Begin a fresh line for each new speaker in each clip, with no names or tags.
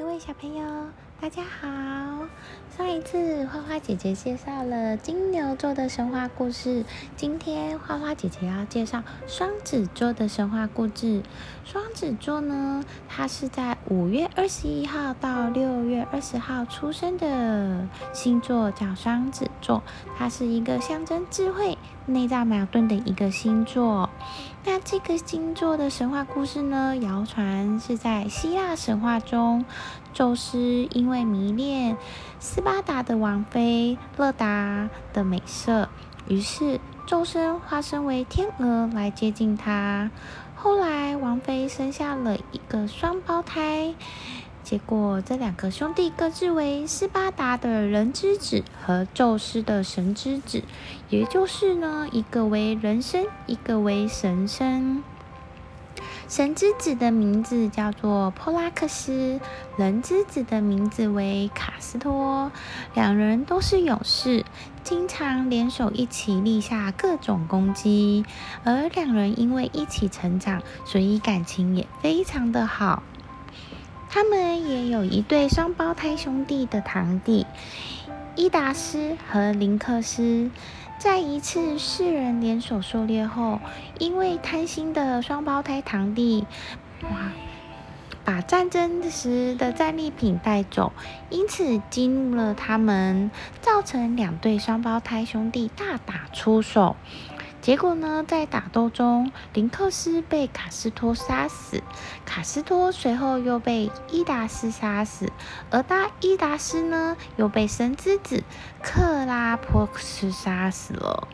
各位小朋友，大家好！上一次花花姐姐介绍了金牛座的神话故事，今天花花姐姐要介绍双子座的神话故事。双子座呢，它是在五月二十一号到六月二十号出生的星座，叫双子座。它是一个象征智慧、内在矛盾的一个星座。那这个星座的神话故事呢，谣传是在希腊神话中。宙斯因为迷恋斯巴达的王妃勒达的美色，于是宙斯化身为天鹅来接近她。后来，王妃生下了一个双胞胎，结果这两个兄弟各自为斯巴达的人之子和宙斯的神之子，也就是呢，一个为人身，一个为神身。神之子的名字叫做珀拉克斯，人之子的名字为卡斯托。两人都是勇士，经常联手一起立下各种功绩。而两人因为一起成长，所以感情也非常的好。他们也有一对双胞胎兄弟的堂弟伊达斯和林克斯。在一次四人联手狩猎后，因为贪心的双胞胎堂弟，哇，把战争时的战利品带走，因此激怒了他们，造成两对双胞胎兄弟大打出手。结果呢，在打斗中，林克斯被卡斯托杀死，卡斯托随后又被伊达斯杀死，而大伊达斯呢，又被神之子克拉珀斯杀死了。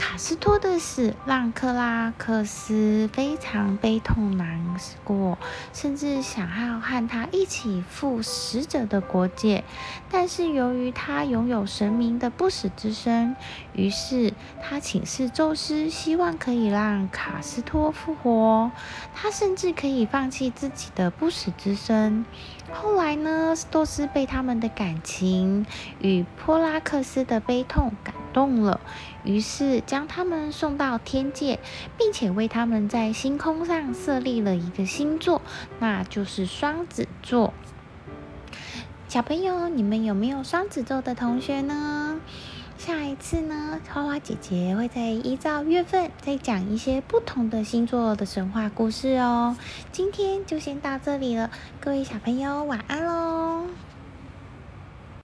卡斯托的死让克拉克斯非常悲痛难过，甚至想要和他一起赴死者的国界。但是由于他拥有神明的不死之身，于是他请示宙斯，希望可以让卡斯托复活。他甚至可以放弃自己的不死之身。后来呢，宙斯被他们的感情与波拉克斯的悲痛感动了，于是。将他们送到天界，并且为他们在星空上设立了一个星座，那就是双子座。小朋友，你们有没有双子座的同学呢？下一次呢，花花姐姐会再依照月份再讲一些不同的星座的神话故事哦。今天就先到这里了，各位小朋友晚安喽。